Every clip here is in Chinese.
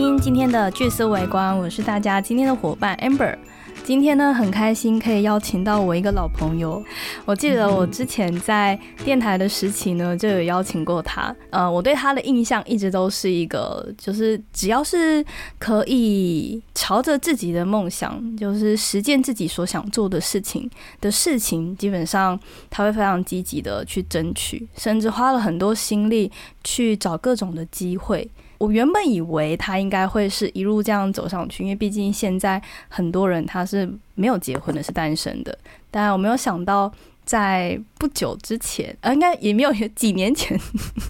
今天的聚思围观，我是大家今天的伙伴 Amber。今天呢，很开心可以邀请到我一个老朋友。我记得我之前在电台的时期呢，就有邀请过他。呃，我对他的印象一直都是一个，就是只要是可以朝着自己的梦想，就是实践自己所想做的事情的事情，基本上他会非常积极的去争取，甚至花了很多心力去找各种的机会。我原本以为他应该会是一路这样走上去，因为毕竟现在很多人他是没有结婚的，是单身的。但我没有想到，在不久之前，呃，应该也没有几年前，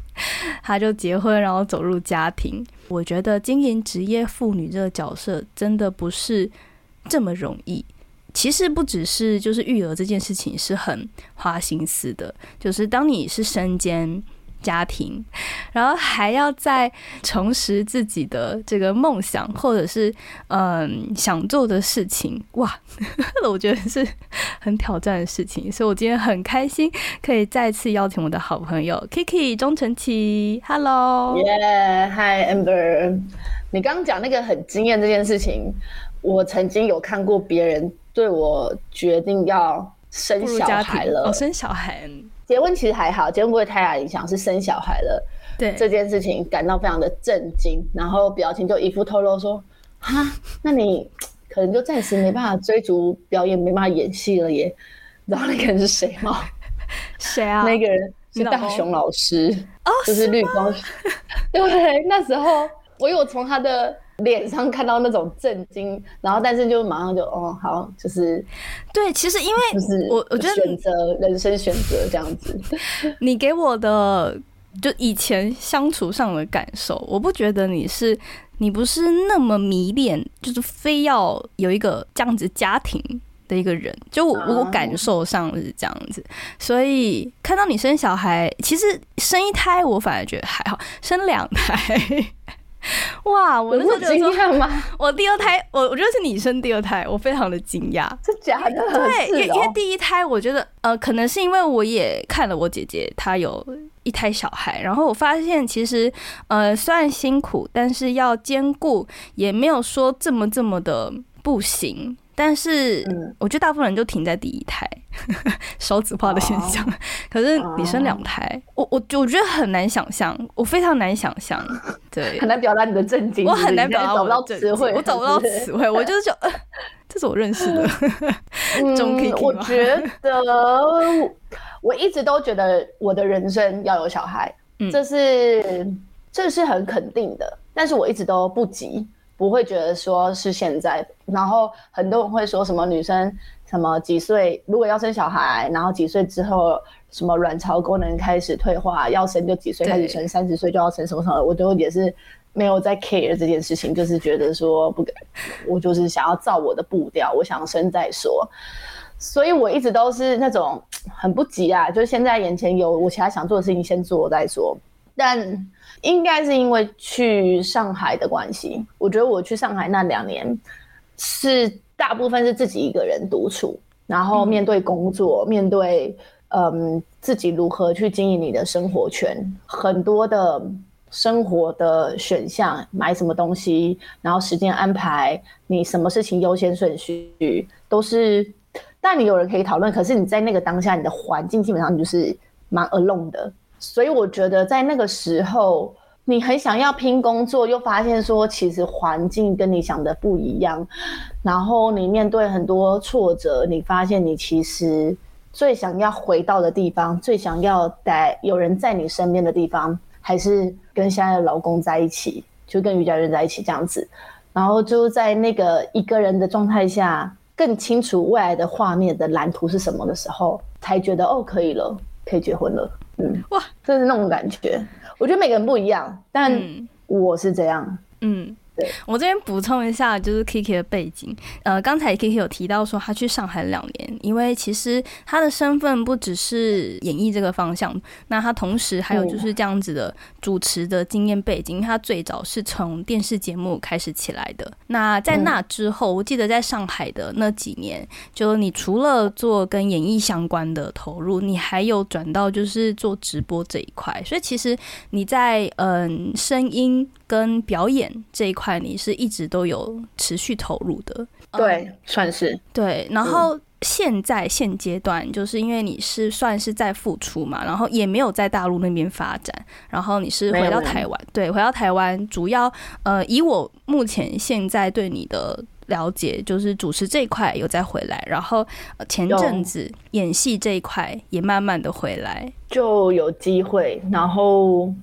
他就结婚，然后走入家庭。我觉得经营职业妇女这个角色真的不是这么容易。其实不只是就是育儿这件事情是很花心思的，就是当你是身兼。家庭，然后还要再重拾自己的这个梦想，或者是嗯想做的事情，哇，我觉得是很挑战的事情。所以我今天很开心可以再次邀请我的好朋友 Kiki 钟晨琪，Hello，耶，Hi Amber，你刚刚讲那个很惊艳这件事情，我曾经有看过别人对我决定要生小孩了，哦，生小孩。结婚其实还好，结婚不会太大影响，是生小孩了，对这件事情感到非常的震惊，然后表情就一副透露说：“哈，那你可能就暂时没办法追逐表演，没办法演戏了耶。”你知道那个人是谁吗？谁啊？那个人是大雄老师，哦，就是绿光。对，那时候我有从他的。脸上看到那种震惊，然后但是就马上就哦好，就是对，其实因为就是我我觉得选择人生选择这样子，你给我的就以前相处上的感受，我不觉得你是你不是那么迷恋，就是非要有一个这样子家庭的一个人，就我我感受上是这样子，所以看到你生小孩，其实生一胎我反而觉得还好，生两胎。哇！我那时候惊讶吗？我第二胎，我我觉得是你生第二胎，我非常的惊讶。是假的？对，因为因为第一胎，我觉得呃，可能是因为我也看了我姐姐，她有一胎小孩，然后我发现其实呃，虽然辛苦，但是要兼顾，也没有说这么这么的不行。但是我觉得大部分人就停在第一胎，少子化的现象。可是你生两胎，我我我觉得很难想象，我非常难想象，对，很难表达你的震惊。我很难表达我的词汇，我找不到词汇，我就是就，这是我认识的。嗯，我觉得我一直都觉得我的人生要有小孩，这是这是很肯定的，但是我一直都不急。不会觉得说是现在，然后很多人会说什么女生什么几岁如果要生小孩，然后几岁之后什么卵巢功能开始退化，要生就几岁开始生，三十岁就要生什么什么，我都也是没有在 care 这件事情，就是觉得说不，我就是想要照我的步调，我想生再说，所以我一直都是那种很不急啊，就是现在眼前有我其他想做的事情先做再说，但。应该是因为去上海的关系，我觉得我去上海那两年是大部分是自己一个人独处，然后面对工作，面对嗯自己如何去经营你的生活圈，很多的生活的选项，买什么东西，然后时间安排，你什么事情优先顺序都是，但你有人可以讨论，可是你在那个当下，你的环境基本上你就是蛮 alone 的。所以我觉得在那个时候，你很想要拼工作，又发现说其实环境跟你想的不一样，然后你面对很多挫折，你发现你其实最想要回到的地方，最想要在有人在你身边的地方，还是跟现在的老公在一起，就跟瑜伽人在一起这样子，然后就在那个一个人的状态下，更清楚未来的画面的蓝图是什么的时候，才觉得哦，可以了，可以结婚了。嗯，哇，就是那种感觉。我觉得每个人不一样，但我是这样。嗯。我这边补充一下，就是 Kiki 的背景。呃，刚才 Kiki 有提到说他去上海两年，因为其实他的身份不只是演艺这个方向，那他同时还有就是这样子的主持的经验背景。他最早是从电视节目开始起来的。那在那之后，我记得在上海的那几年，就你除了做跟演艺相关的投入，你还有转到就是做直播这一块。所以其实你在嗯声音。跟表演这一块，你是一直都有持续投入的。对，算是对。然后现在现阶段，就是因为你是算是在付出嘛，然后也没有在大陆那边发展，然后你是回到台湾，对，回到台湾，主要呃，以我目前现在对你的。了解，就是主持这一块有再回来，然后前阵子演戏这一块也慢慢的回来，就有机会。然后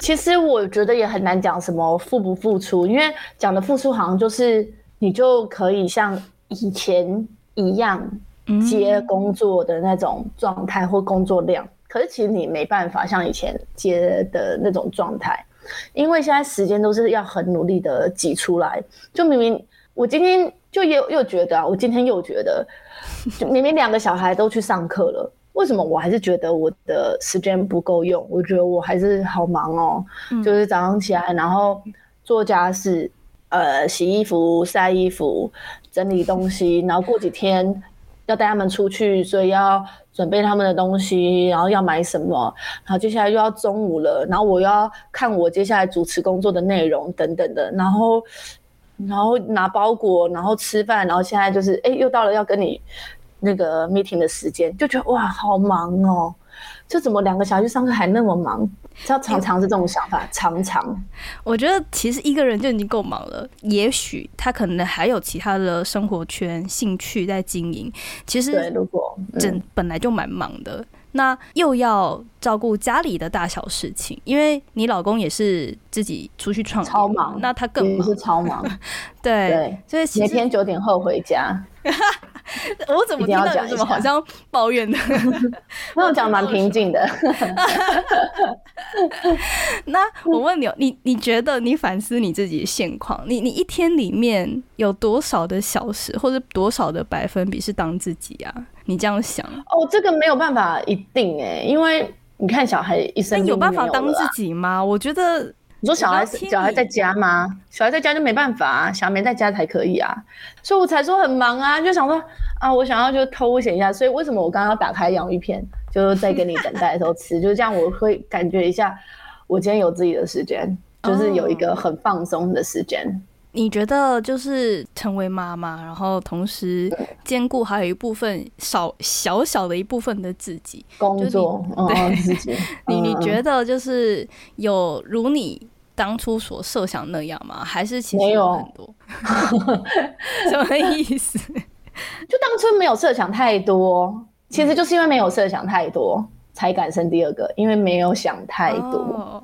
其实我觉得也很难讲什么付不付出，因为讲的付出好像就是你就可以像以前一样接工作的那种状态或工作量，可是其实你没办法像以前接的那种状态，因为现在时间都是要很努力的挤出来，就明明。我今天就又又觉得啊，我今天又觉得，明明两个小孩都去上课了，为什么我还是觉得我的时间不够用？我觉得我还是好忙哦，就是早上起来，然后做家事，呃，洗衣服、晒衣服、整理东西，然后过几天要带他们出去，所以要准备他们的东西，然后要买什么，然后接下来又要中午了，然后我要看我接下来主持工作的内容等等的，然后。然后拿包裹，然后吃饭，然后现在就是，哎，又到了要跟你那个 meeting 的时间，就觉得哇，好忙哦！就怎么两个小孩去上课还那么忙？要常常是这种想法，常常。我觉得其实一个人就已经够忙了，也许他可能还有其他的生活圈、兴趣在经营。其实，对，如果整本来就蛮忙的。那又要照顾家里的大小事情，因为你老公也是自己出去创业，超忙。那他更是超忙，对，所以每天九点后回家。我怎么听到有什么好像抱怨的？那 我讲蛮平静的。那我问你，你你觉得你反思你自己的现况，你你一天里面有多少的小时，或者多少的百分比是当自己啊？你这样想？哦，这个没有办法一定哎，因为你看小孩一生有办法当自己吗？我觉得。你说小孩小孩在家吗？小孩在家就没办法啊，小孩没在家才可以啊，所以我才说很忙啊，就想说啊，我想要就偷闲一下，所以为什么我刚刚打开洋芋片，就是在跟你等待的时候吃，就是这样，我会感觉一下，我今天有自己的时间，就是有一个很放松的时间。你觉得就是成为妈妈，然后同时兼顾还有一部分少小小的一部分的自己工作，对自己，你你觉得就是有如你当初所设想那样吗？还是其实有很多？什么意思？就当初没有设想太多，其实就是因为没有设想太多，才敢生第二个，因为没有想太多。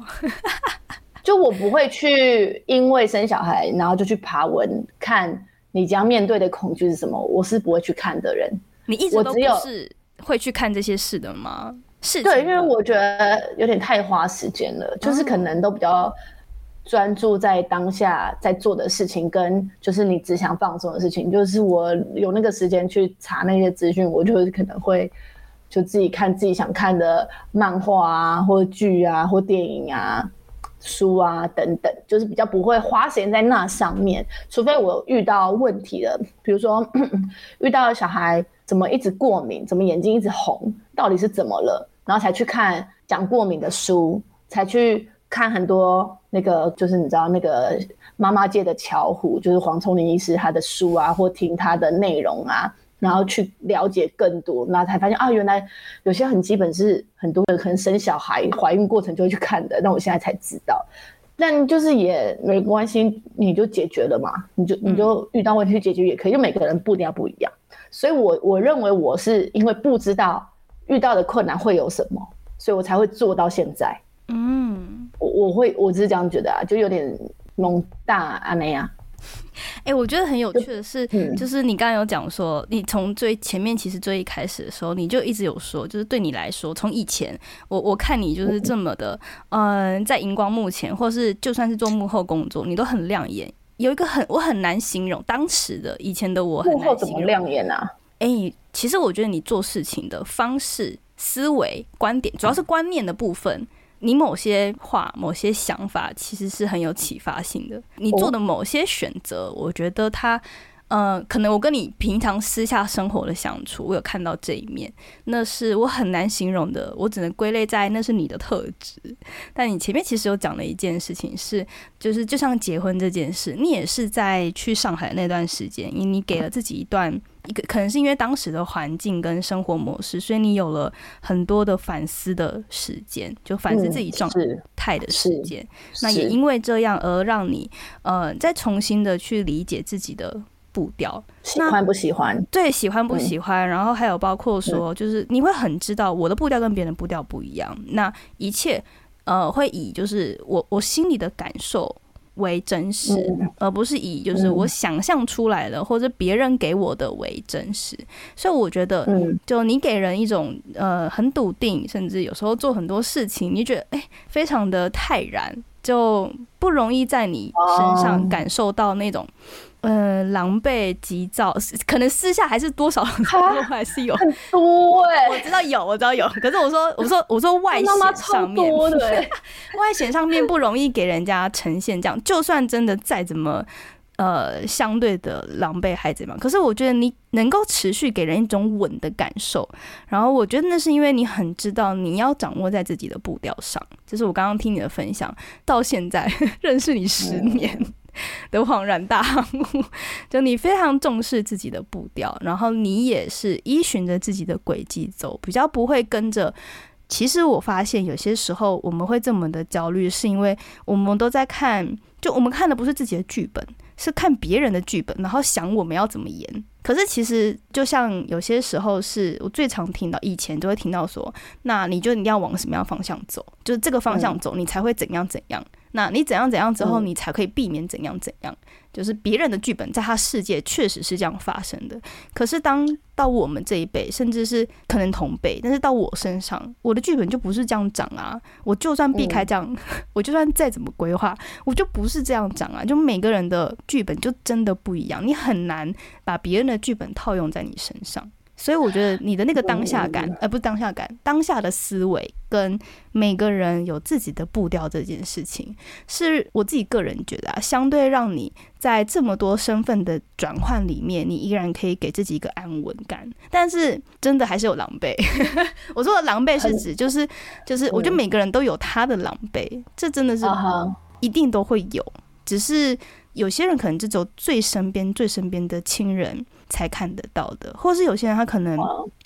就我不会去因为生小孩，然后就去爬文看你将面对的恐惧是什么。我是不会去看的人。你一直都不是会去看这些事的吗？是，对，因为我觉得有点太花时间了。就是可能都比较专注在当下在做的事情，跟就是你只想放松的事情。就是我有那个时间去查那些资讯，我就可能会就自己看自己想看的漫画啊，或剧啊，或电影啊。书啊，等等，就是比较不会花时间在那上面，除非我遇到问题了，比如说 遇到小孩怎么一直过敏，怎么眼睛一直红，到底是怎么了，然后才去看讲过敏的书，才去看很多那个，就是你知道那个妈妈界的巧虎，就是黄聪林医师他的书啊，或听他的内容啊。然后去了解更多，那才发现啊，原来有些很基本是很多人可能生小孩、怀孕过程就会去看的。那我现在才知道，但就是也没关系，你就解决了嘛，你就你就遇到问题去解决也可以。就每个人不一定要不一样，所以我我认为我是因为不知道遇到的困难会有什么，所以我才会做到现在。嗯，我我会我只是这样觉得啊，就有点懵大阿妹啊。哎，我觉得很有趣的是，就是你刚刚有讲说，你从最前面其实最一开始的时候，你就一直有说，就是对你来说，从以前我我看你就是这么的，嗯，在荧光幕前，或是就算是做幕后工作，你都很亮眼。有一个很我很难形容当时的以前的我，幕后怎么亮眼啊？哎，其实我觉得你做事情的方式、思维、观点，主要是观念的部分。你某些话、某些想法其实是很有启发性的。你做的某些选择，我觉得它，呃，可能我跟你平常私下生活的相处，我有看到这一面，那是我很难形容的，我只能归类在那是你的特质。但你前面其实有讲了一件事情，是就是就像结婚这件事，你也是在去上海那段时间，你你给了自己一段一个，可能是因为当时的环境跟生活模式，所以你有了很多的反思的时间，就反思自己状态的时间。那也因为这样而让你呃再重新的去理解自己的。步调喜欢不喜欢？对，喜欢不喜欢？然后还有包括说，就是你会很知道我的步调跟别人步调不一样。那一切呃，会以就是我我心里的感受为真实，而不是以就是我想象出来的或者别人给我的为真实。所以我觉得，就你给人一种呃很笃定，甚至有时候做很多事情，你觉得哎非常的泰然，就不容易在你身上感受到那种。嗯，狼狈急躁，可能私下还是多少还是有很多哎，我知道有，我知道有。可是我说，我说，我说外显上面，外显上面不容易给人家呈现这样。就算真的再怎么呃相对的狼狈还怎么样，可是我觉得你能够持续给人一种稳的感受。然后我觉得那是因为你很知道你要掌握在自己的步调上。就是我刚刚听你的分享，到现在 认识你十年。的恍然大悟，就你非常重视自己的步调，然后你也是依循着自己的轨迹走，比较不会跟着。其实我发现有些时候我们会这么的焦虑，是因为我们都在看，就我们看的不是自己的剧本，是看别人的剧本，然后想我们要怎么演。可是其实就像有些时候是我最常听到，以前都会听到说，那你就你要往什么样方向走，就是这个方向走，你才会怎样怎样。那你怎样怎样之后，你才可以避免怎样怎样？就是别人的剧本在他世界确实是这样发生的。可是当到我们这一辈，甚至是可能同辈，但是到我身上，我的剧本就不是这样长啊！我就算避开这样，我就算再怎么规划，我就不是这样长啊！就每个人的剧本就真的不一样，你很难把别人的剧本套用在你身上。所以我觉得你的那个当下感，呃不是当下感，当下的思维跟每个人有自己的步调这件事情，是我自己个人觉得啊，相对让你在这么多身份的转换里面，你依然可以给自己一个安稳感。但是真的还是有狼狈。我说的狼狈是指就是就是，我觉得每个人都有他的狼狈，这真的是一定都会有，只是有些人可能就只有最身边最身边的亲人。才看得到的，或是有些人他可能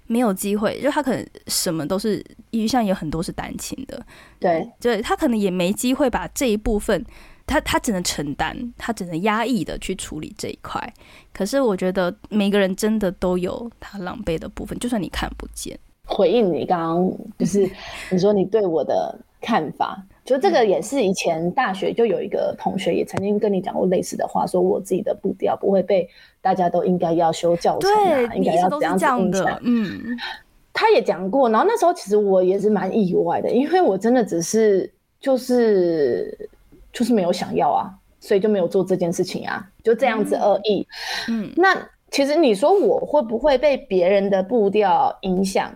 没有机会，就他可能什么都是，因为像有很多是单亲的，对，对他可能也没机会把这一部分，他他只能承担，他只能压抑的去处理这一块。可是我觉得每个人真的都有他狼狈的部分，就算你看不见。回应你刚刚就是 你说你对我的看法。就这个也是以前大学就有一个同学也曾经跟你讲过类似的话，说我自己的步调不会被大家都应该要修教程啊，应该要怎样子影响。嗯，他也讲过，然后那时候其实我也是蛮意外的，因为我真的只是就是就是没有想要啊，所以就没有做这件事情啊，就这样子而已。嗯，那其实你说我会不会被别人的步调影响？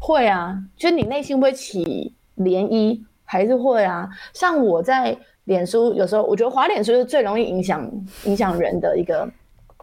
会啊，就你内心会起涟漪。还是会啊，像我在脸书，有时候我觉得滑脸书是最容易影响影响人的一个，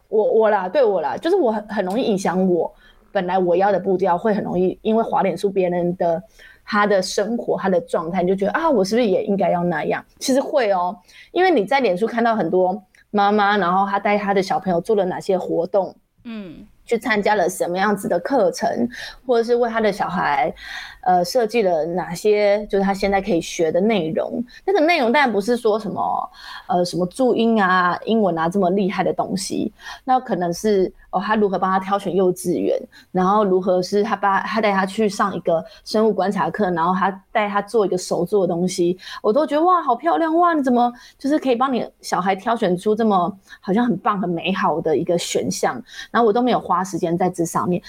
我我啦，对我啦，就是我很很容易影响我本来我要的步调，会很容易因为滑脸书别人的他的生活他的状态，就觉得啊，我是不是也应该要那样？其实会哦，因为你在脸书看到很多妈妈，然后她带她的小朋友做了哪些活动，嗯。去参加了什么样子的课程，或者是为他的小孩，呃，设计了哪些就是他现在可以学的内容。那个内容当然不是说什么，呃，什么注音啊、英文啊这么厉害的东西，那可能是。哦，他如何帮他挑选幼稚园，然后如何是他把他带他去上一个生物观察课，然后他带他做一个手做的东西，我都觉得哇，好漂亮哇！你怎么就是可以帮你小孩挑选出这么好像很棒、很美好的一个选项？然后我都没有花时间在这上面。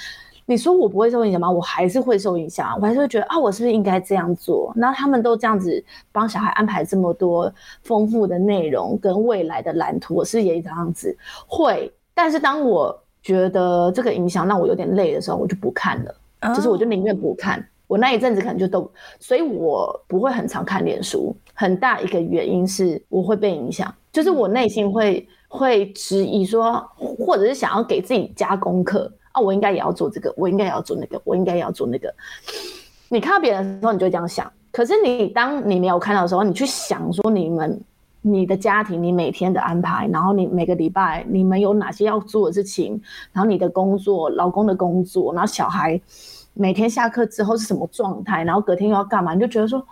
你说我不会受影响吗？我还是会受影响，我还是会觉得啊，我是不是应该这样做？那他们都这样子帮小孩安排这么多丰富的内容跟未来的蓝图，我是也这样子会，但是当我。觉得这个影响让我有点累的时候，我就不看了。就是我就宁愿不看。我那一阵子可能就都，所以我不会很常看脸书。很大一个原因是我会被影响，就是我内心会。会质疑说，或者是想要给自己加功课啊，我应该也要做这个，我应该也要做那个，我应该也要做那个。你看到别人的时候，你就这样想。可是你当你没有看到的时候，你去想说你们、你的家庭、你每天的安排，然后你每个礼拜你们有哪些要做的事情，然后你的工作、老公的工作，然后小孩每天下课之后是什么状态，然后隔天又要干嘛，你就觉得说，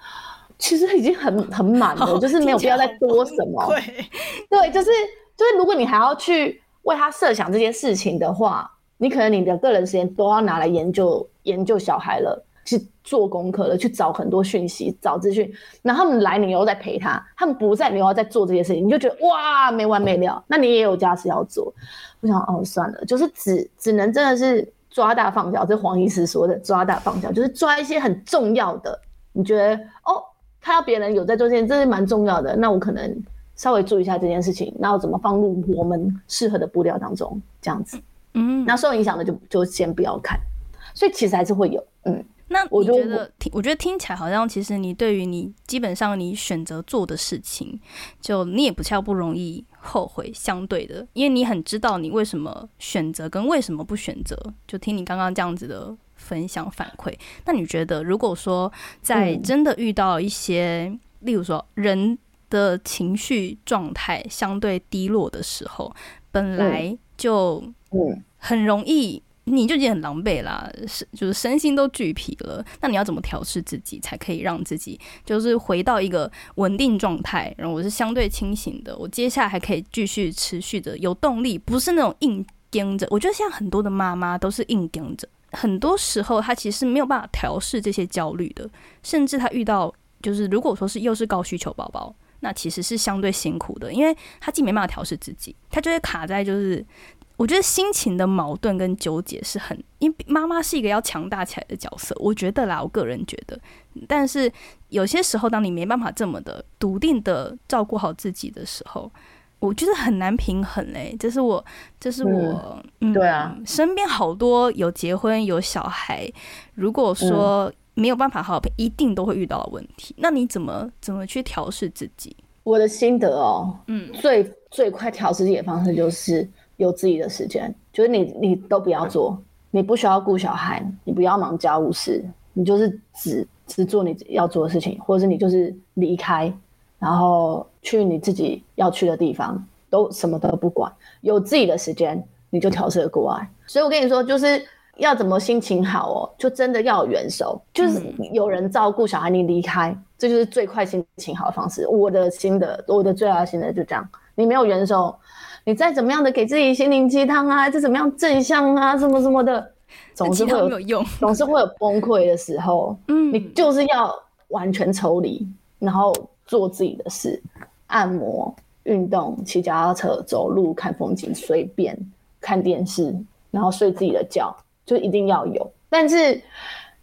其实已经很很满了，就是没有必要再多什么。对，对，就是就是，如果你还要去为他设想这件事情的话，你可能你的个人时间都要拿来研究研究小孩了。去做功课了，去找很多讯息、找资讯，然后他们来，你又在陪他；他们不在，你又要在做这些事情，你就觉得哇，没完没了。那你也有家事要做，我想哦，算了，就是只只能真的是抓大放小，这黄医师说的抓大放小，就是抓一些很重要的。你觉得哦，看到别人有在做这件，这是蛮重要的，那我可能稍微注意一下这件事情，然后怎么放入我们适合的布料当中，这样子。嗯，那受影响的就就先不要看。所以其实还是会有，嗯。那我觉得听，我觉得听起来好像，其实你对于你基本上你选择做的事情，就你也不叫不容易后悔，相对的，因为你很知道你为什么选择跟为什么不选择。就听你刚刚这样子的分享反馈，那你觉得如果说在真的遇到一些，例如说人的情绪状态相对低落的时候，本来就很容易。你就已经很狼狈啦，是就是身心都俱疲了。那你要怎么调试自己，才可以让自己就是回到一个稳定状态？然后我是相对清醒的，我接下来还可以继续持续的有动力，不是那种硬盯着。我觉得现在很多的妈妈都是硬盯着，很多时候她其实没有办法调试这些焦虑的，甚至她遇到就是如果说是又是高需求宝宝，那其实是相对辛苦的，因为她既没办法调试自己，她就会卡在就是。我觉得心情的矛盾跟纠结是很，因为妈妈是一个要强大起来的角色，我觉得啦，我个人觉得。但是有些时候，当你没办法这么的笃定的照顾好自己的时候，我觉得很难平衡嘞。这是我，这是我，嗯，对啊，身边好多有结婚有小孩，如果说没有办法好好陪，一定都会遇到的问题。那你怎么怎么去调试自己？我的心得哦，嗯，最最快调试自己的方式就是。有自己的时间，就是你你都不要做，你不需要顾小孩，你不要忙家务事，你就是只只做你要做的事情，或者是你就是离开，然后去你自己要去的地方，都什么都不管，有自己的时间，你就调试过来。所以我跟你说，就是要怎么心情好哦，就真的要有元首，就是有人照顾小孩，你离开，这就是最快心情好的方式。我的心得，我的最大心得就这样，你没有元首。你再怎么样的给自己心灵鸡汤啊，再怎么样正向啊，什么什么的，总是会有用，总是会有崩溃的时候。嗯，你就是要完全抽离，然后做自己的事，按摩、运动、骑脚踏车、走路、看风景，随便看电视，然后睡自己的觉，就一定要有。但是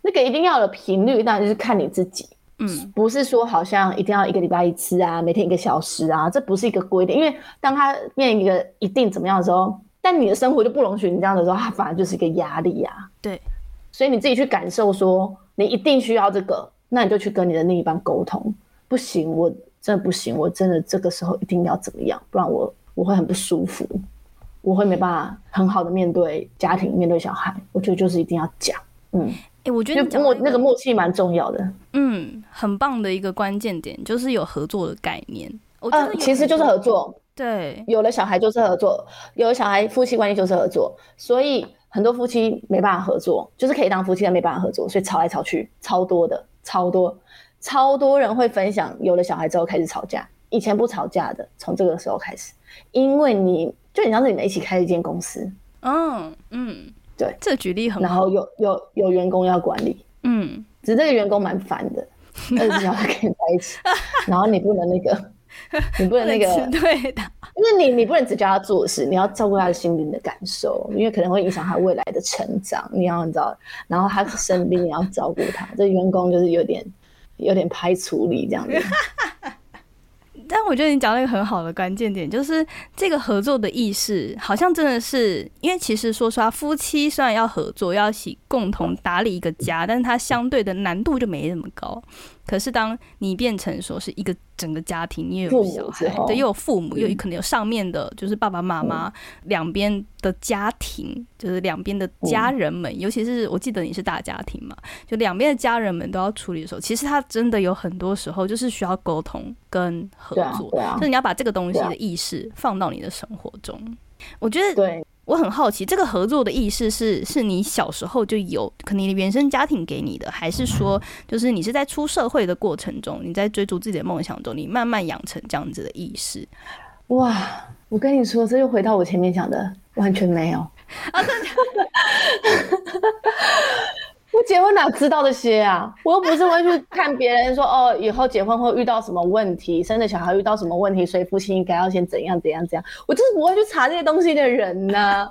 那个一定要的频率，当然就是看你自己。嗯，不是说好像一定要一个礼拜一次啊，每天一个小时啊，这不是一个规定。因为当他面临一个一定怎么样的时候，但你的生活就不容许你这样的时候，他反而就是一个压力呀。对，所以你自己去感受说，你一定需要这个，那你就去跟你的另一半沟通。不行，我真的不行，我真的这个时候一定要怎么样，不然我我会很不舒服，我会没办法很好的面对家庭，面对小孩。我觉得就是一定要讲，嗯。哎，我觉得默那个默契蛮重要的。嗯，很棒的一个关键点就是有合作的概念。呃，其实就是合作。对，有了小孩就是合作，有了小孩夫妻关系就是合作。所以很多夫妻没办法合作，就是可以当夫妻但没办法合作，所以吵来吵去超多的，超多，超多人会分享有了小孩之后开始吵架，以前不吵架的，从这个时候开始，因为你就你像是你们一起开一间公司。嗯嗯。对，这举例很。然后有有有员工要管理，嗯，只是这个员工蛮烦的，二十四小时跟你在一起，然后你不能那个，你不能那个，对的，因为你你不能只教他做事，你要照顾他的心灵的感受，因为可能会影响他未来的成长，你要你知道，然后他生病你要照顾他，这员工就是有点有点排除力这样子。但我觉得你讲了一个很好的关键点，就是这个合作的意识，好像真的是因为其实说实话，夫妻虽然要合作，要一起共同打理一个家，但是它相对的难度就没那么高。可是当你变成说是一个整个家庭，你也有小孩，对，又有父母，又可能有上面的，就是爸爸妈妈两边的家庭，就是两边的家人们，尤其是我记得你是大家庭嘛，就两边的家人们都要处理的时候，其实他真的有很多时候就是需要沟通跟合作，就是你要把这个东西的意识放到你的生活中。我觉得对。我很好奇，这个合作的意识是是你小时候就有，可能你的原生家庭给你的，还是说，就是你是在出社会的过程中，你在追逐自己的梦想中，你慢慢养成这样子的意识？哇，我跟你说，这又回到我前面讲的，完全没有啊！我结婚哪知道这些啊？我又不是会去看别人说哦，以后结婚会遇到什么问题，生了小孩遇到什么问题，所以夫妻应该要先怎样怎样怎样。我就是不会去查这些东西的人呢。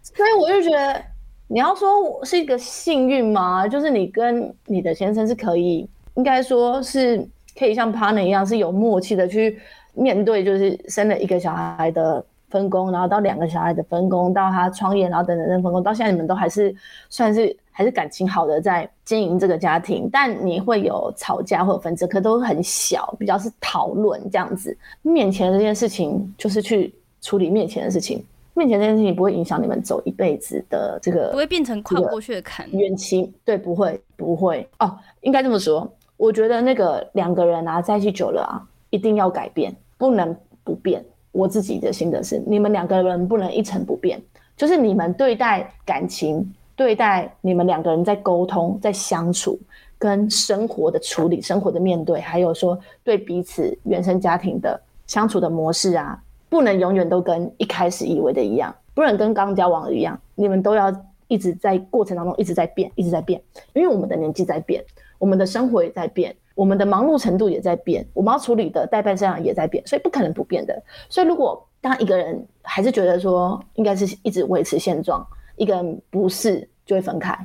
所以我就觉得，你要说我是一个幸运吗？就是你跟你的先生是可以，应该说是可以像 partner 一样，是有默契的去面对，就是生了一个小孩的分工，然后到两个小孩的分工，到他创业，然后等等等分工，到现在你们都还是算是。还是感情好的在经营这个家庭，但你会有吵架或者纷争，可都很小，比较是讨论这样子。面前这件事情就是去处理面前的事情，面前这件事情不会影响你们走一辈子的这个，不会变成跨不过去的坎。冤亲对，不会不会哦，应该这么说。我觉得那个两个人啊，在一起久了啊，一定要改变，不能不变。我自己的心得是，你们两个人不能一成不变，就是你们对待感情。对待你们两个人在沟通、在相处、跟生活的处理、生活的面对，还有说对彼此原生家庭的相处的模式啊，不能永远都跟一开始以为的一样，不能跟刚交往的一样，你们都要一直在过程当中一直在变，一直在变，因为我们的年纪在变，我们的生活也在变，我们的忙碌程度也在变，我们要处理的代办事项也在变，所以不可能不变的。所以如果当一个人还是觉得说应该是一直维持现状。一个人不是就会分开，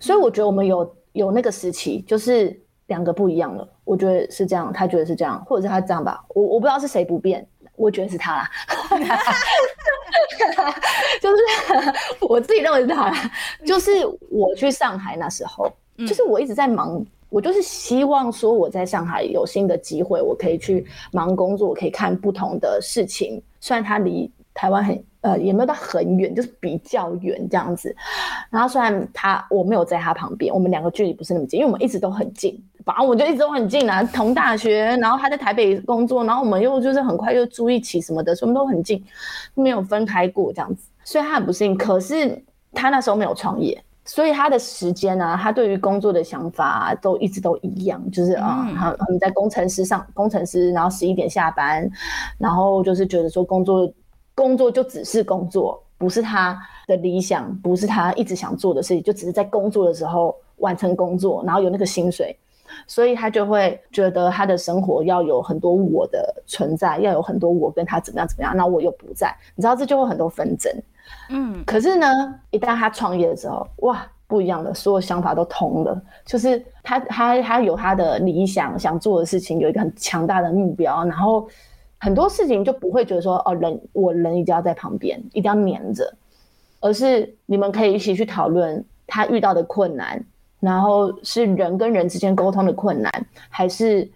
所以我觉得我们有有那个时期，就是两个不一样了。我觉得是这样，他觉得是这样，或者是他这样吧。我我不知道是谁不变，我觉得是他啦。就是 我自己认为是他啦。就是我去上海那时候，就是我一直在忙，我就是希望说我在上海有新的机会，我可以去忙工作，我可以看不同的事情。虽然他离台湾很。呃，也没有到很远，就是比较远这样子。然后虽然他我没有在他旁边，我们两个距离不是那么近，因为我们一直都很近，反正我就一直都很近啊，同大学，然后他在台北工作，然后我们又就是很快又住一起什么的，所以我们都很近，没有分开过这样子。所以他很不幸，可是他那时候没有创业，所以他的时间啊，他对于工作的想法都一直都一样，就是啊，他我们在工程师上，工程师，然后十一点下班，然后就是觉得说工作。工作就只是工作，不是他的理想，不是他一直想做的事情，就只是在工作的时候完成工作，然后有那个薪水，所以他就会觉得他的生活要有很多我的存在，要有很多我跟他怎么样怎么样，那我又不在，你知道这就会很多纷争。嗯，可是呢，一旦他创业的时候，哇，不一样的，所有想法都通了，就是他他他有他的理想，想做的事情，有一个很强大的目标，然后。很多事情就不会觉得说哦，人我人一定要在旁边，一定要黏着，而是你们可以一起去讨论他遇到的困难，然后是人跟人之间沟通的困难，还是。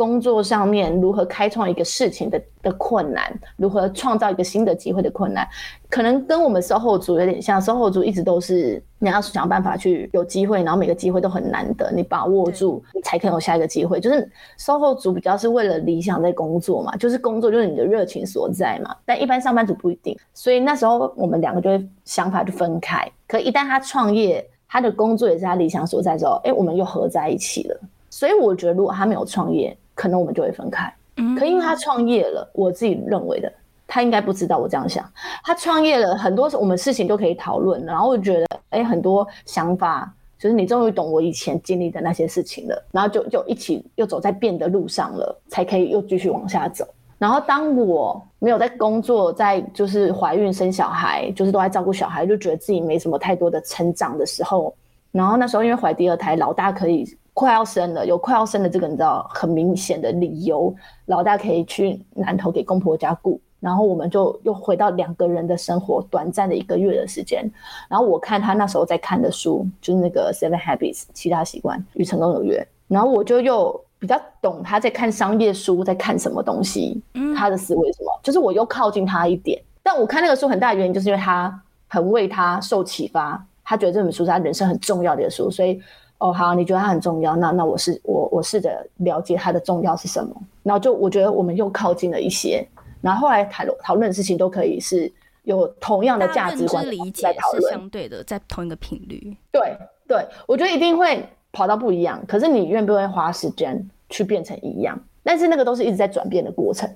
工作上面如何开创一个事情的的困难，如何创造一个新的机会的困难，可能跟我们 SOHO 组有点像。SOHO 组一直都是你要想办法去有机会，然后每个机会都很难得，你把握住，你才可能有下一个机会。就是 SOHO 组比较是为了理想在工作嘛，就是工作就是你的热情所在嘛。但一般上班族不一定，所以那时候我们两个就会想法就分开。可一旦他创业，他的工作也是他理想所在之后，哎，我们又合在一起了。所以我觉得，如果他没有创业，可能我们就会分开，可因为他创业了，我自己认为的，他应该不知道我这样想。他创业了很多，我们事情都可以讨论，然后我觉得，哎，很多想法，就是你终于懂我以前经历的那些事情了，然后就就一起又走在变的路上了，才可以又继续往下走。然后当我没有在工作，在就是怀孕生小孩，就是都在照顾小孩，就觉得自己没什么太多的成长的时候，然后那时候因为怀第二胎，老大可以。快要生了，有快要生的这个你知道很明显的理由，老大可以去南头给公婆家顾，然后我们就又回到两个人的生活，短暂的一个月的时间。然后我看他那时候在看的书，就是那个 Seven Habits 其他习惯与成功有约，然后我就又比较懂他在看商业书在看什么东西，他的思维什么，就是我又靠近他一点。但我看那个书很大的原因，就是因为他很为他受启发，他觉得这本书是他人生很重要的书，所以哦好，你觉得它很重要，那那我是我我试着了解它的重要是什么，然后就我觉得我们又靠近了一些，然后后来讨论讨论的事情都可以是有同样的价值观在讨论，相对的在同一个频率。对对，我觉得一定会跑到不一样，可是你愿不愿意花时间去变成一样？但是那个都是一直在转变的过程，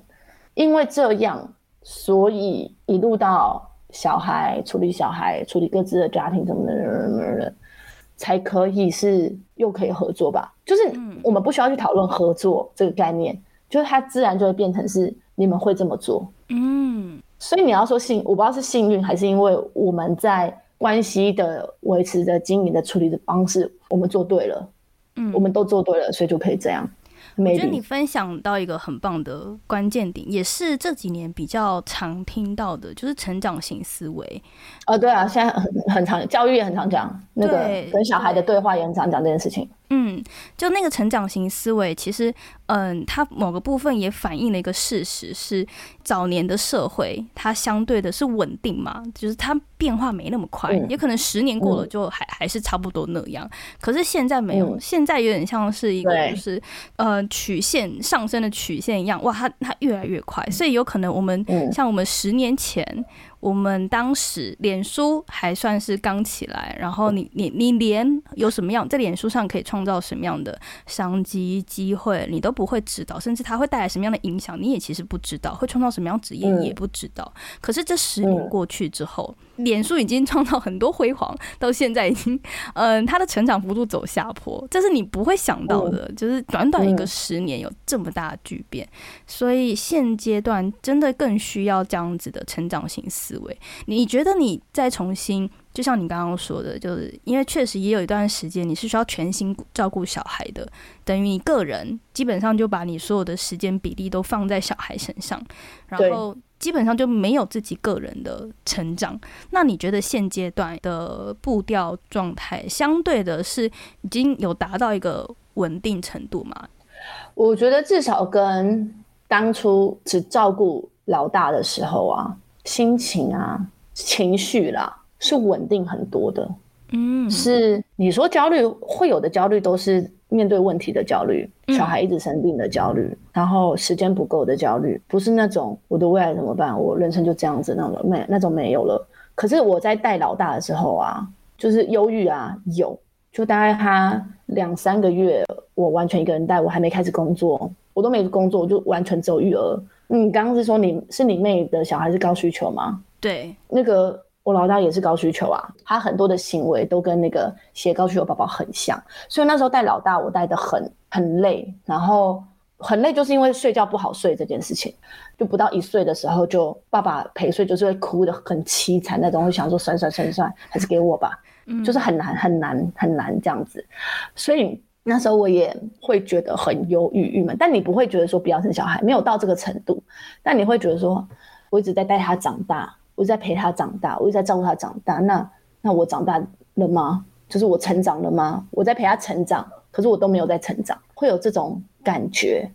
因为这样。所以一路到小孩处理小孩处理各自的家庭什么的，才可以是又可以合作吧？就是我们不需要去讨论合作这个概念，就是它自然就会变成是你们会这么做。嗯，所以你要说幸，我不知道是幸运还是因为我们在关系的维持的经营的处理的方式，我们做对了，嗯，我们都做对了，所以就可以这样。我觉得你分享到一个很棒的关键点，也是这几年比较常听到的，就是成长型思维。哦，对啊，现在很很常教育也很常讲那个跟小孩的对话，也很常讲这件事情。嗯，就那个成长型思维，其实，嗯，它某个部分也反映了一个事实，是早年的社会它相对的是稳定嘛，就是它变化没那么快，也可能十年过了就还还是差不多那样。可是现在没有，现在有点像是一个就是呃曲线上升的曲线一样，哇，它它越来越快，所以有可能我们像我们十年前。我们当时脸书还算是刚起来，然后你你你连有什么样在脸书上可以创造什么样的商机机会，你都不会知道，甚至它会带来什么样的影响，你也其实不知道，会创造什么样职业也不知道。可是这十年过去之后。脸书已经创造很多辉煌，到现在已经，嗯，它的成长幅度走下坡，这是你不会想到的，就是短短一个十年有这么大的巨变，所以现阶段真的更需要这样子的成长型思维。你觉得你再重新，就像你刚刚说的，就是因为确实也有一段时间你是需要全心照顾小孩的，等于你个人基本上就把你所有的时间比例都放在小孩身上，然后。基本上就没有自己个人的成长。那你觉得现阶段的步调状态，相对的是已经有达到一个稳定程度吗？我觉得至少跟当初只照顾老大的时候啊，心情啊、情绪啦，是稳定很多的。嗯，是你说焦虑会有的焦虑都是。面对问题的焦虑，小孩一直生病的焦虑，然后时间不够的焦虑，不是那种我的未来怎么办，我人生就这样子那种没那种没有了。可是我在带老大的时候啊，就是忧郁啊，有，就大概他两三个月，我完全一个人带，我还没开始工作，我都没工作，我就完全只有育儿。你刚刚是说你是你妹的小孩是高需求吗？对，那个。我老大也是高需求啊，他很多的行为都跟那个写高需求宝宝很像，所以那时候带老大我带的很很累，然后很累就是因为睡觉不好睡这件事情，就不到一岁的时候就爸爸陪睡就是会哭的很凄惨那种，会想说算算算算还是给我吧，就是很难很难很难这样子，所以那时候我也会觉得很忧郁郁闷，但你不会觉得说不要生小孩，没有到这个程度，但你会觉得说我一直在带他长大。我在陪他长大，我一直在照顾他长大。那那我长大了吗？就是我成长了吗？我在陪他成长，可是我都没有在成长，会有这种感觉。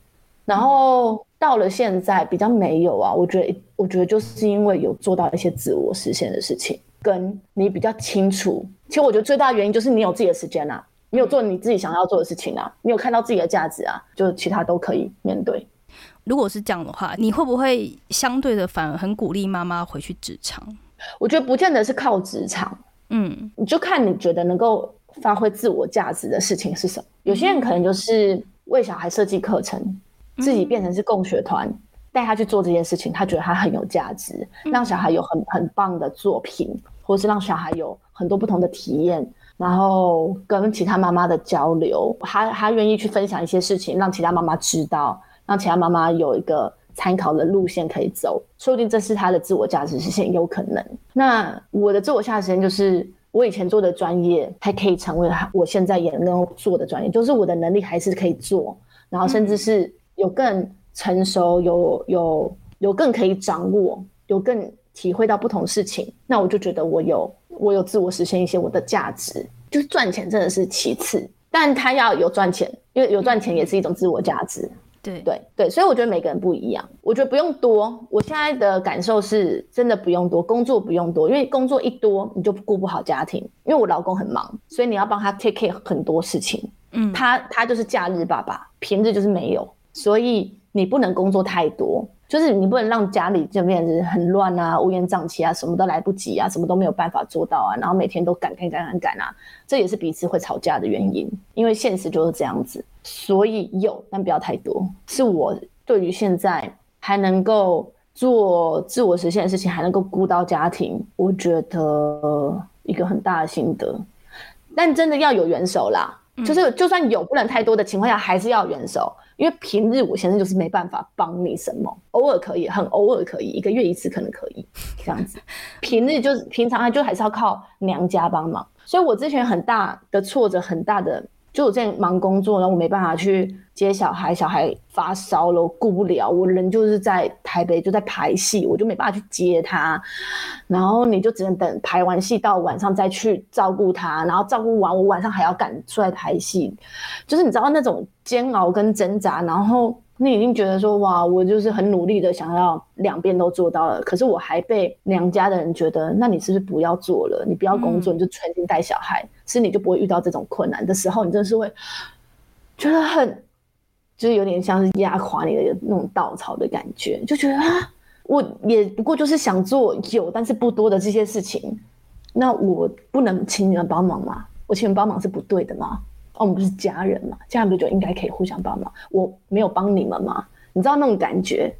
然后到了现在比较没有啊。我觉得，我觉得就是因为有做到一些自我实现的事情，跟你比较清楚。其实我觉得最大的原因就是你有自己的时间啊，你有做你自己想要做的事情啊，你有看到自己的价值啊，就其他都可以面对。如果是这样的话，你会不会相对的反而很鼓励妈妈回去职场？我觉得不见得是靠职场，嗯，你就看你觉得能够发挥自我价值的事情是什么。有些人可能就是为小孩设计课程，自己变成是共学团，带他去做这件事情，他觉得他很有价值，让小孩有很很棒的作品，或是让小孩有很多不同的体验，然后跟其他妈妈的交流，他他愿意去分享一些事情，让其他妈妈知道。让其他妈妈有一个参考的路线可以走，说不定这是她的自我价值实现有可能。那我的自我价值实现就是我以前做的专业还可以成为我现在也能够做的专业，就是我的能力还是可以做，然后甚至是有更成熟、有有有更可以掌握、有更体会到不同事情。那我就觉得我有我有自我实现一些我的价值，就是赚钱真的是其次。但他要有赚钱，因为有赚钱也是一种自我价值。对对对，所以我觉得每个人不一样。我觉得不用多，我现在的感受是真的不用多，工作不用多，因为工作一多你就顾不好家庭。因为我老公很忙，所以你要帮他 take care 很多事情。嗯，他他就是假日爸爸，平日就是没有，所以你不能工作太多。就是你不能让家里这边很乱啊，乌烟瘴气啊，什么都来不及啊，什么都没有办法做到啊，然后每天都赶赶赶赶赶啊，这也是彼此会吵架的原因，因为现实就是这样子。所以有，但不要太多。是我对于现在还能够做自我实现的事情，还能够顾到家庭，我觉得一个很大的心得。但真的要有元首啦，就是就算有不能太多的情况下，还是要援手。因为平日我先生就是没办法帮你什么，偶尔可以，很偶尔可以，一个月一次可能可以这样子。平日就是平常就还是要靠娘家帮忙，所以我之前很大的挫折，很大的。就我在忙工作，然后我没办法去接小孩，小孩发烧了，我顾不了。我人就是在台北，就在排戏，我就没办法去接他。然后你就只能等排完戏到晚上再去照顾他，然后照顾完我晚上还要赶出来排戏，就是你知道那种煎熬跟挣扎，然后。你已经觉得说哇，我就是很努力的想要两边都做到了，可是我还被娘家的人觉得，那你是不是不要做了？你不要工作，你就全心带小孩，其实你就不会遇到这种困难的时候，你真的是会觉得很，就是有点像是压垮你的那种稻草的感觉，就觉得啊，我也不过就是想做有但是不多的这些事情，那我不能请你们帮忙吗？我请你们帮忙是不对的吗？我们不是家人嘛？家人不就应该可以互相帮忙？我没有帮你们吗？你知道那种感觉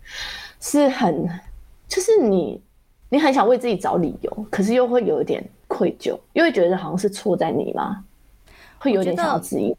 是很，就是你，你很想为自己找理由，可是又会有一点愧疚，又会觉得好像是错在你吗？会有点想要质疑。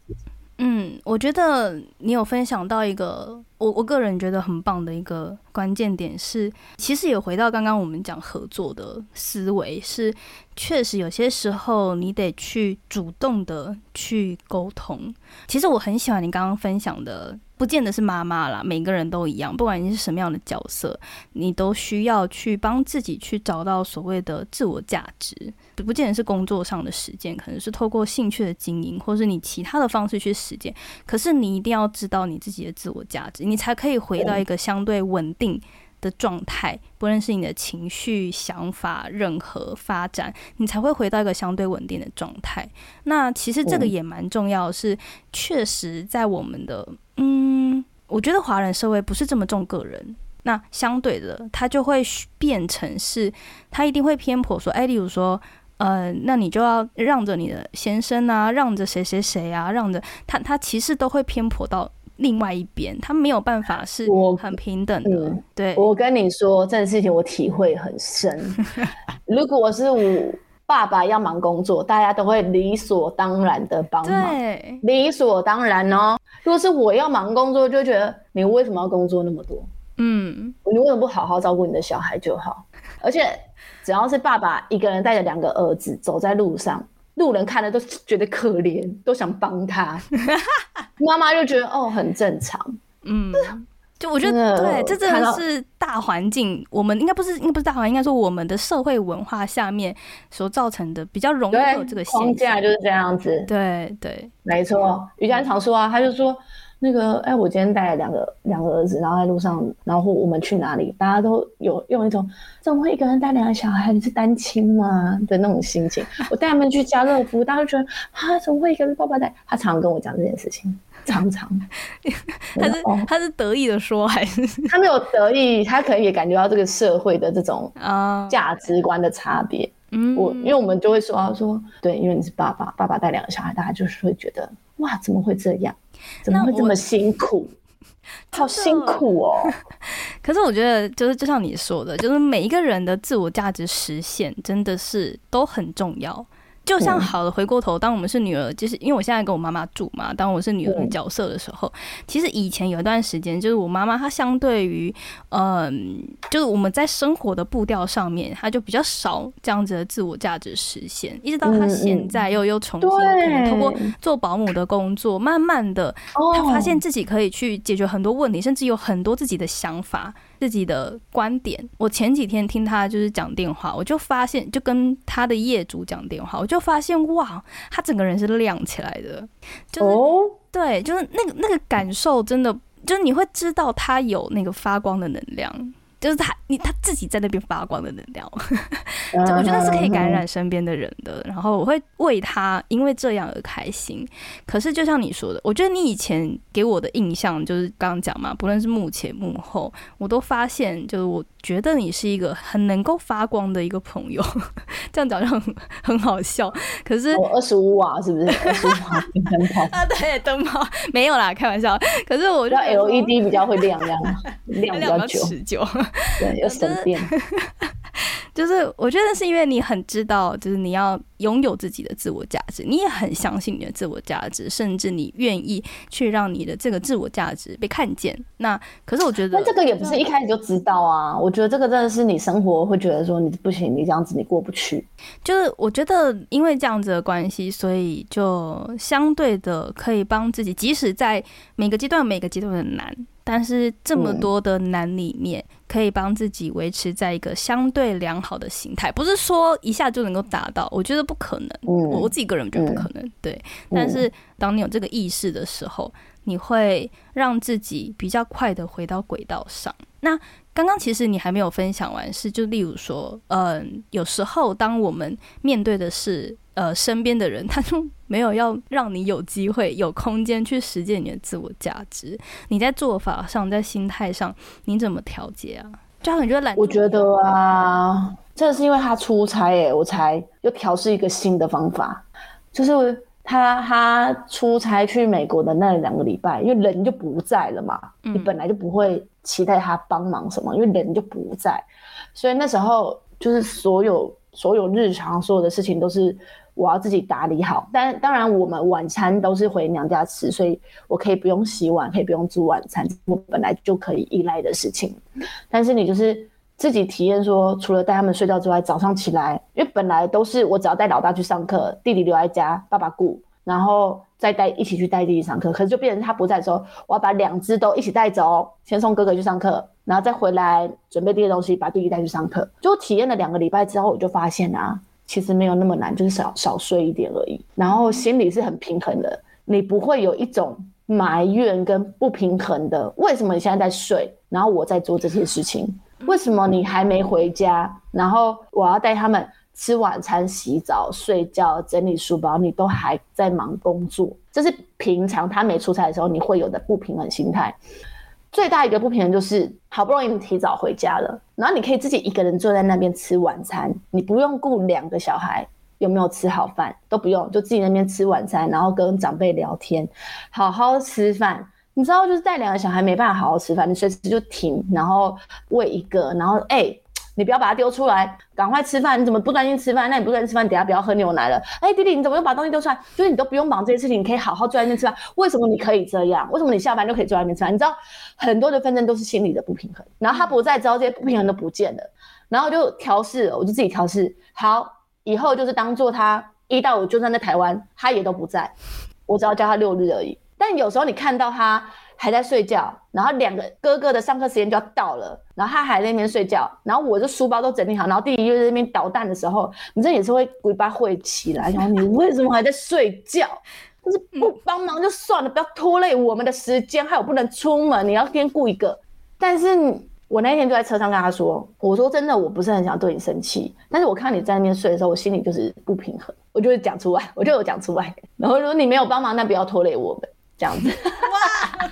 嗯，我觉得你有分享到一个我我个人觉得很棒的一个关键点是，其实也回到刚刚我们讲合作的思维是。确实，有些时候你得去主动的去沟通。其实我很喜欢你刚刚分享的，不见得是妈妈啦，每个人都一样，不管你是什么样的角色，你都需要去帮自己去找到所谓的自我价值。不见得是工作上的实践，可能是透过兴趣的经营，或是你其他的方式去实践。可是你一定要知道你自己的自我价值，你才可以回到一个相对稳定。的状态，不论是你的情绪、想法，任何发展，你才会回到一个相对稳定的状态。那其实这个也蛮重要，是确实在我们的，嗯，我觉得华人社会不是这么重个人。那相对的，他就会变成是，他一定会偏颇说，哎，例如说，呃，那你就要让着你的先生啊，让着谁谁谁啊，让着他，他其实都会偏颇到。另外一边，他没有办法是很平等的。对，我跟你说这件事情，我体会很深。如果是我爸爸要忙工作，大家都会理所当然的帮忙，理所当然哦。如果是我要忙工作，就觉得你为什么要工作那么多？嗯，你为什么不好好照顾你的小孩就好？而且只要是爸爸一个人带着两个儿子走在路上。路人看了都觉得可怜，都想帮他。妈妈就觉得哦，很正常。嗯，就我觉得对，这真的是大环境。我们应该不是，应该不是大环境，应该说我们的社会文化下面所造成的比较容易有这个现象就是这样子。对对，没错。于佳常说啊，他就说。那个，哎，我今天带了两个两个儿子，然后在路上，然后我们去哪里？大家都有用一种怎么会一个人带两个小孩？你是单亲吗？的那种心情。我带他们去家乐福，大家觉得啊，怎么会一个人爸爸带？他常常跟我讲这件事情，常常。他是他是得意的说，还是他没有得意？他可能也感觉到这个社会的这种啊价值观的差别。嗯，我因为我们就会说说，对，因为你是爸爸，爸爸带两个小孩，大家就是会觉得哇，怎么会这样？怎么会这么辛苦？好辛苦哦！可是我觉得，就是就像你说的，就是每一个人的自我价值实现，真的是都很重要。就像好的，回过头，当我们是女儿，就是因为我现在跟我妈妈住嘛。当我是女儿的角色的时候，其实以前有一段时间，就是我妈妈她相对于，嗯，就是我们在生活的步调上面，她就比较少这样子的自我价值实现。一直到她现在又又重新可能通过做保姆的工作，慢慢的，她发现自己可以去解决很多问题，甚至有很多自己的想法。自己的观点。我前几天听他就是讲电话，我就发现，就跟他的业主讲电话，我就发现哇，他整个人是亮起来的，就是对，就是那个那个感受，真的就是你会知道他有那个发光的能量。就是他，你他自己在那边发光的能量，我觉得是可以感染身边的人的。然后我会为他因为这样而开心。可是就像你说的，我觉得你以前给我的印象就是刚刚讲嘛，不论是幕前幕后，我都发现就是我觉得你是一个很能够发光的一个朋友。这样讲就很很好笑。可是我二十五瓦是不是？二十五瓦灯泡啊，对，灯泡没有啦，开玩笑。可是我觉得 LED 比较会亮，亮亮比较持久。对，有省电。就是我觉得是因为你很知道，就是你要拥有自己的自我价值，你也很相信你的自我价值，甚至你愿意去让你的这个自我价值被看见。那可是我觉得，那这个也不是一开始就知道啊。我觉得这个真的是你生活会觉得说你不行，你这样子你过不去。就是我觉得因为这样子的关系，所以就相对的可以帮自己，即使在每个阶段每个阶段的难。但是这么多的难里面，可以帮自己维持在一个相对良好的形态，不是说一下就能够达到，我觉得不可能。我我自己个人觉得不可能。对，但是当你有这个意识的时候，你会让自己比较快的回到轨道上。那刚刚其实你还没有分享完，是就例如说，嗯，有时候当我们面对的是。呃，身边的人他就没有要让你有机会、有空间去实践你的自我价值。你在做法上、在心态上，你怎么调节啊？就很觉得懒。我觉得啊，这是因为他出差哎，我才又调试一个新的方法。就是他他出差去美国的那两个礼拜，因为人就不在了嘛，你本来就不会期待他帮忙什么，因为人就不在，所以那时候就是所有所有日常所有的事情都是。我要自己打理好，但当然我们晚餐都是回娘家吃，所以我可以不用洗碗，可以不用煮晚餐，我本来就可以依赖的事情。但是你就是自己体验说，除了带他们睡觉之外，早上起来，因为本来都是我只要带老大去上课，弟弟留在家，爸爸顾，然后再带一起去带弟弟上课。可是就变成他不在的时候，我要把两只都一起带走，先送哥哥去上课，然后再回来准备这些东西，把弟弟带去上课。就体验了两个礼拜之后，我就发现啊。其实没有那么难，就是少少睡一点而已。然后心里是很平衡的，你不会有一种埋怨跟不平衡的。为什么你现在在睡，然后我在做这些事情？为什么你还没回家，然后我要带他们吃晚餐、洗澡、睡觉、整理书包，你都还在忙工作？这是平常他没出差的时候你会有的不平衡心态。最大一个不平衡就是，好不容易你提早回家了，然后你可以自己一个人坐在那边吃晚餐，你不用顾两个小孩有没有吃好饭，都不用，就自己那边吃晚餐，然后跟长辈聊天，好好吃饭。你知道，就是带两个小孩没办法好好吃饭，你随时就停，然后喂一个，然后哎。你不要把它丢出来，赶快吃饭。你怎么不专心吃饭？那你不专心吃饭，等下不要喝牛奶了。哎，弟弟，你怎么又把东西丢出来？就是你都不用忙这些事情，你可以好好坐在那边吃饭。为什么你可以这样？为什么你下班就可以坐在那边吃饭？你知道很多的纷争都是心理的不平衡。然后他不在之后，这些不平衡都不见了。然后就调试，我就自己调试。好，以后就是当做他一到五就算在台湾，他也都不在，我只要叫他六日而已。但有时候你看到他。还在睡觉，然后两个哥哥的上课时间就要到了，然后他还在那边睡觉，然后我的书包都整理好，然后弟弟又在那边捣蛋的时候，你这也是会尾巴会起来，然后你为什么还在睡觉？就是不帮忙就算了，不要拖累我们的时间，还有不能出门，你要先顾一个。但是我那天就在车上跟他说，我说真的，我不是很想对你生气，但是我看你在那边睡的时候，我心里就是不平衡，我就会讲出来，我就有讲出来，然后如果你没有帮忙，那不要拖累我们，这样子。哇。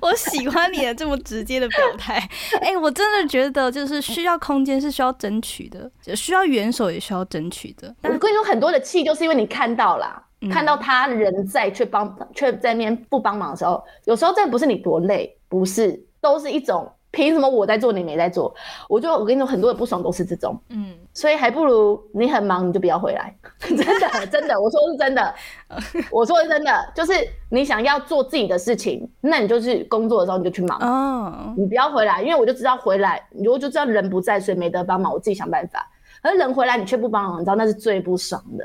我喜欢你的这么直接的表态，哎，我真的觉得就是需要空间是需要争取的，需要援手也需要争取的。我跟你说，很多的气就是因为你看到了，看到他人在却帮却在那边不帮忙的时候，有时候这不是你多累，不是，都是一种。凭什么我在做你没在做？我就我跟你说，很多的不爽都是这种，嗯，所以还不如你很忙你就不要回来，真的 真的，我说是真的，我说是真的，就是你想要做自己的事情，那你就是工作的时候你就去忙，哦，你不要回来，因为我就知道回来，如果就知道人不在，所以没得帮忙，我自己想办法。而人回来你却不帮忙，你知道那是最不爽的。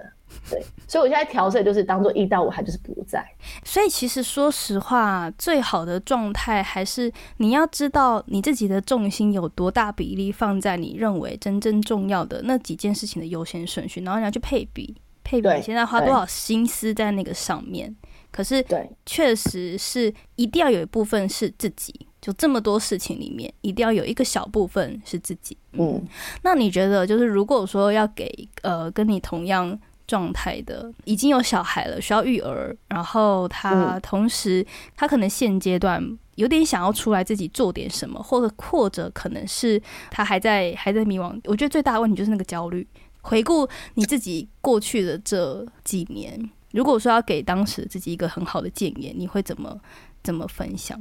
对，所以我现在调色就是当做一到五，它就是不在。所以其实说实话，最好的状态还是你要知道你自己的重心有多大比例放在你认为真正重要的那几件事情的优先顺序，然后你要去配比，配比你现在花多少心思在那个上面。可是，对，确实是一定要有一部分是自己，就这么多事情里面，一定要有一个小部分是自己。嗯，那你觉得，就是如果说要给呃跟你同样状态的，已经有小孩了，需要育儿，然后他同时他可能现阶段有点想要出来自己做点什么，或者或者可能是他还在还在迷惘。我觉得最大的问题就是那个焦虑。回顾你自己过去的这几年。如果说要给当时自己一个很好的建言，你会怎么怎么分享？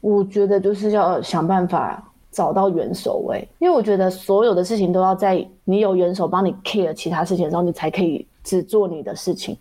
我觉得就是要想办法找到元首位，因为我觉得所有的事情都要在你有元首帮你 care 其他事情的时候，你才可以只做你的事情。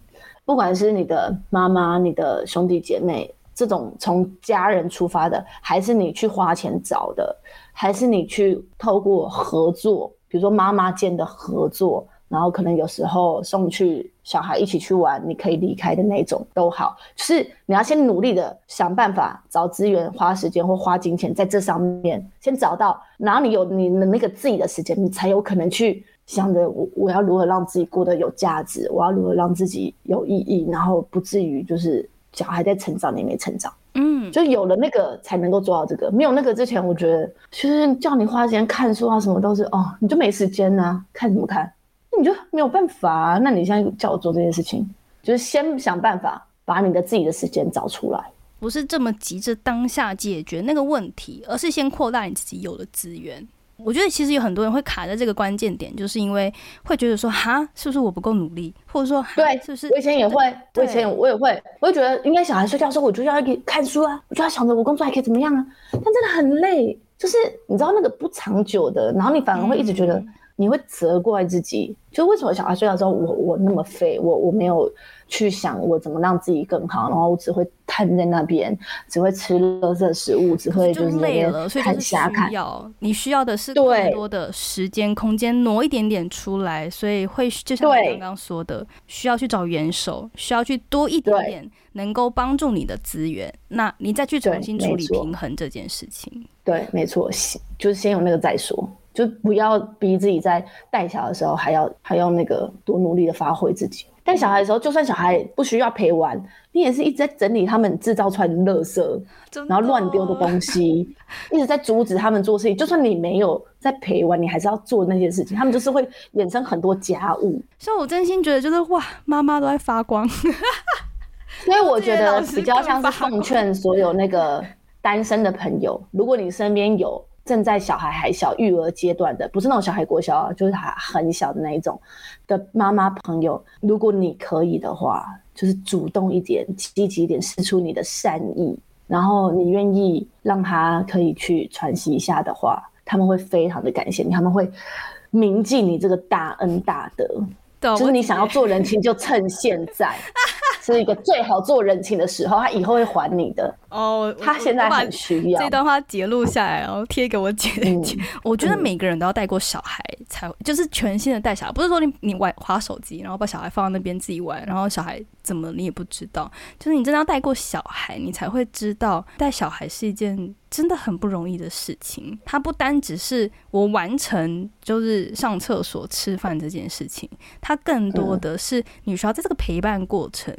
不管是你的妈妈、你的兄弟姐妹这种从家人出发的，还是你去花钱找的，还是你去透过合作，比如说妈妈间的合作。然后可能有时候送去小孩一起去玩，你可以离开的那种都好，就是你要先努力的想办法找资源、花时间或花金钱在这上面先找到，然后你有你的那个自己的时间，你才有可能去想着我我要如何让自己过得有价值，我要如何让自己有意义，然后不至于就是小孩在成长你没成长，嗯，就有了那个才能够做到这个，没有那个之前，我觉得其实叫你花时间看书啊什么都是哦，你就没时间呢，看什么看？你就没有办法，那你现在叫我做这件事情，就是先想办法把你的自己的时间找出来，不是这么急着当下解决那个问题，而是先扩大你自己有的资源。我觉得其实有很多人会卡在这个关键点，就是因为会觉得说，哈，是不是我不够努力，或者说，对，是不是？我以前也会，我以前我也会，我会觉得应该小孩睡觉的时候，我就要给看书啊，我就要想着我工作还可以怎么样啊，但真的很累，就是你知道那个不长久的，然后你反而会一直觉得。你会责怪自己，就为什么小孩睡觉之后，我我那么废，我我没有去想我怎么让自己更好，然后我只会瘫在那边，只会吃垃圾食物，只会就是累了，所以就是需要你需要的是更多的时间空间挪一点点出来，所以会就像你刚刚说的，需要去找援手，需要去多一点点能够帮助你的资源，那你再去重新处理平衡这件事情。对，没错，先就是先有那个再说。就不要逼自己在带小孩的时候还要还要那个多努力的发挥自己。带小孩的时候，就算小孩不需要陪玩，你也是一直在整理他们制造出来的垃圾，然后乱丢的东西，一直在阻止他们做事情。就算你没有在陪玩，你还是要做那件事情。他们就是会衍生很多家务。所以，我真心觉得就是哇，妈妈都在发光。所以我觉得比较像是奉劝所有那个单身的朋友，如果你身边有。正在小孩还小育儿阶段的，不是那种小孩国小，就是还很小的那一种的妈妈朋友，如果你可以的话，就是主动一点、积极一点，施出你的善意，然后你愿意让他可以去喘息一下的话，他们会非常的感谢你，他们会铭记你这个大恩大德。就是你想要做人情，就趁现在。是一个最好做人情的时候，他以后会还你的哦。他现在很需要这段话截录下来，然后贴给我姐。我觉得每个人都要带过小孩，才就是全新的带小孩。不是说你你玩划手机，然后把小孩放在那边自己玩，然后小孩怎么你也不知道。就是你真的要带过小孩，你才会知道带小孩是一件真的很不容易的事情。它不单只是我完成就是上厕所、吃饭这件事情，它更多的是你需要在这个陪伴过程。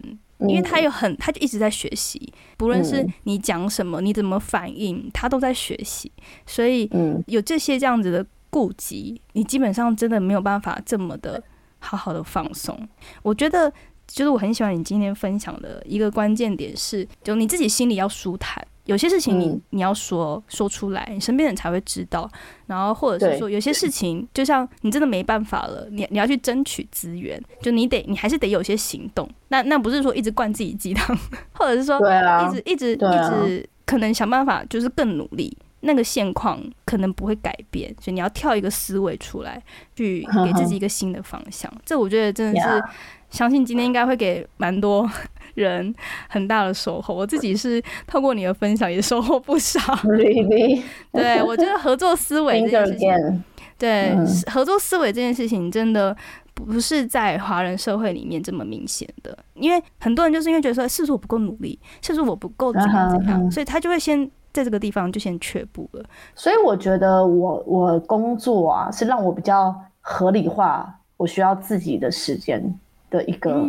因为他有很，他就一直在学习，不论是你讲什么，你怎么反应，他都在学习。所以，有这些这样子的顾及，你基本上真的没有办法这么的好好的放松。我觉得，就是我很喜欢你今天分享的一个关键点是，就你自己心里要舒坦。有些事情你你要说说出来，你身边人才会知道。然后或者是说，有些事情就像你真的没办法了，你你要去争取资源，就你得你还是得有些行动。那那不是说一直灌自己鸡汤，或者是说一直一直一直可能想办法就是更努力，那个现况可能不会改变。所以你要跳一个思维出来，去 给自己一个新的方向。这我觉得真的是，相信今天应该会给蛮多。人很大的收获，我自己是透过你的分享也收获不少。对，我觉得合作思维这件事情，对合作思维这件事情真的。不是在华人社会里面这么明显的，因为很多人就是因为觉得说是不是我不够努力，是不是我不够怎样怎样，所以他就会先在这个地方就先却步了。所以我觉得我我工作啊，是让我比较合理化我需要自己的时间的一个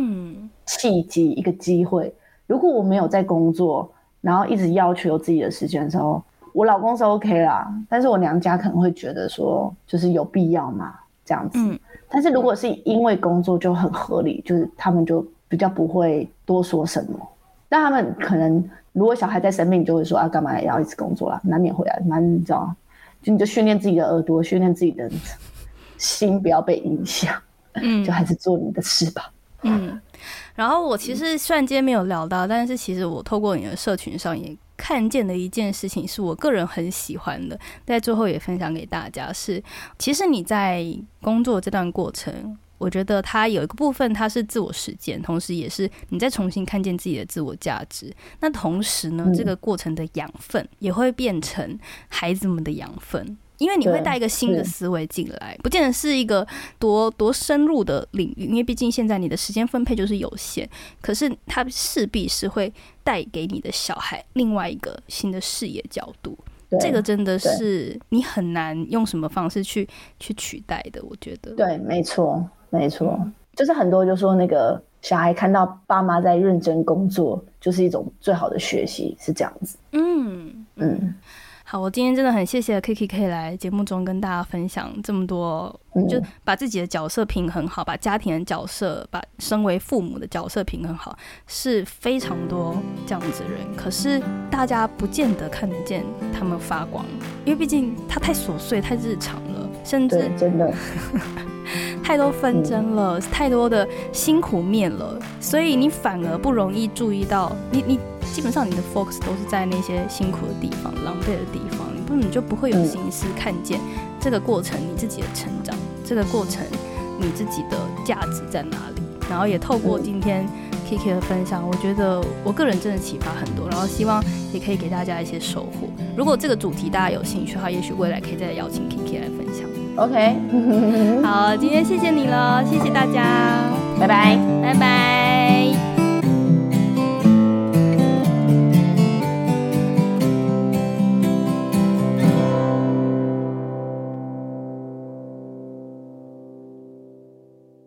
契机，一个机会。如果我没有在工作，然后一直要求自己的时间的时候，我老公是 OK 啦，但是我娘家可能会觉得说，就是有必要嘛，这样子。嗯。但是如果是因为工作就很合理，就是他们就比较不会多说什么。但他们可能如果小孩在生病，就会说啊，干嘛也要一直工作啦？难免回来，蛮你知道吗？就你就训练自己的耳朵，训练自己的心，不要被影响。嗯。就还是做你的事吧。嗯。然后我其实虽然今天没有聊到，但是其实我透过你的社群上也看见的一件事情，是我个人很喜欢的，在最后也分享给大家。是其实你在工作这段过程，我觉得它有一个部分它是自我实践，同时也是你在重新看见自己的自我价值。那同时呢，这个过程的养分也会变成孩子们的养分。因为你会带一个新的思维进来，不见得是一个多多深入的领域，因为毕竟现在你的时间分配就是有限。可是它势必是会带给你的小孩另外一个新的视野角度，这个真的是你很难用什么方式去去取代的。我觉得，对，没错，没错，就是很多就说那个小孩看到爸妈在认真工作，就是一种最好的学习，是这样子。嗯嗯。好，我今天真的很谢谢 Kiki 可以来节目中跟大家分享这么多，就把自己的角色平衡好，把家庭的角色，把身为父母的角色平衡好，是非常多这样子的人。可是大家不见得看得见他们发光，因为毕竟他太琐碎、太日常了，甚至真的 太多纷争了，太多的辛苦面了，所以你反而不容易注意到你你。基本上你的 focus 都是在那些辛苦的地方、狼狈的地方，你不你就不会有心思看见这个过程你自己的成长，这个过程你自己的价值在哪里。然后也透过今天 Kiki 的分享，我觉得我个人真的启发很多，然后希望也可以给大家一些收获。如果这个主题大家有兴趣的话，也许未来可以再邀请 Kiki 来分享。OK，好，今天谢谢你了，谢谢大家，拜拜，拜拜。